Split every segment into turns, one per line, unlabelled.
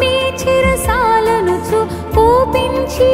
మీ చిరసాలనుచు కూపించి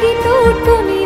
की तो तू तुम्हें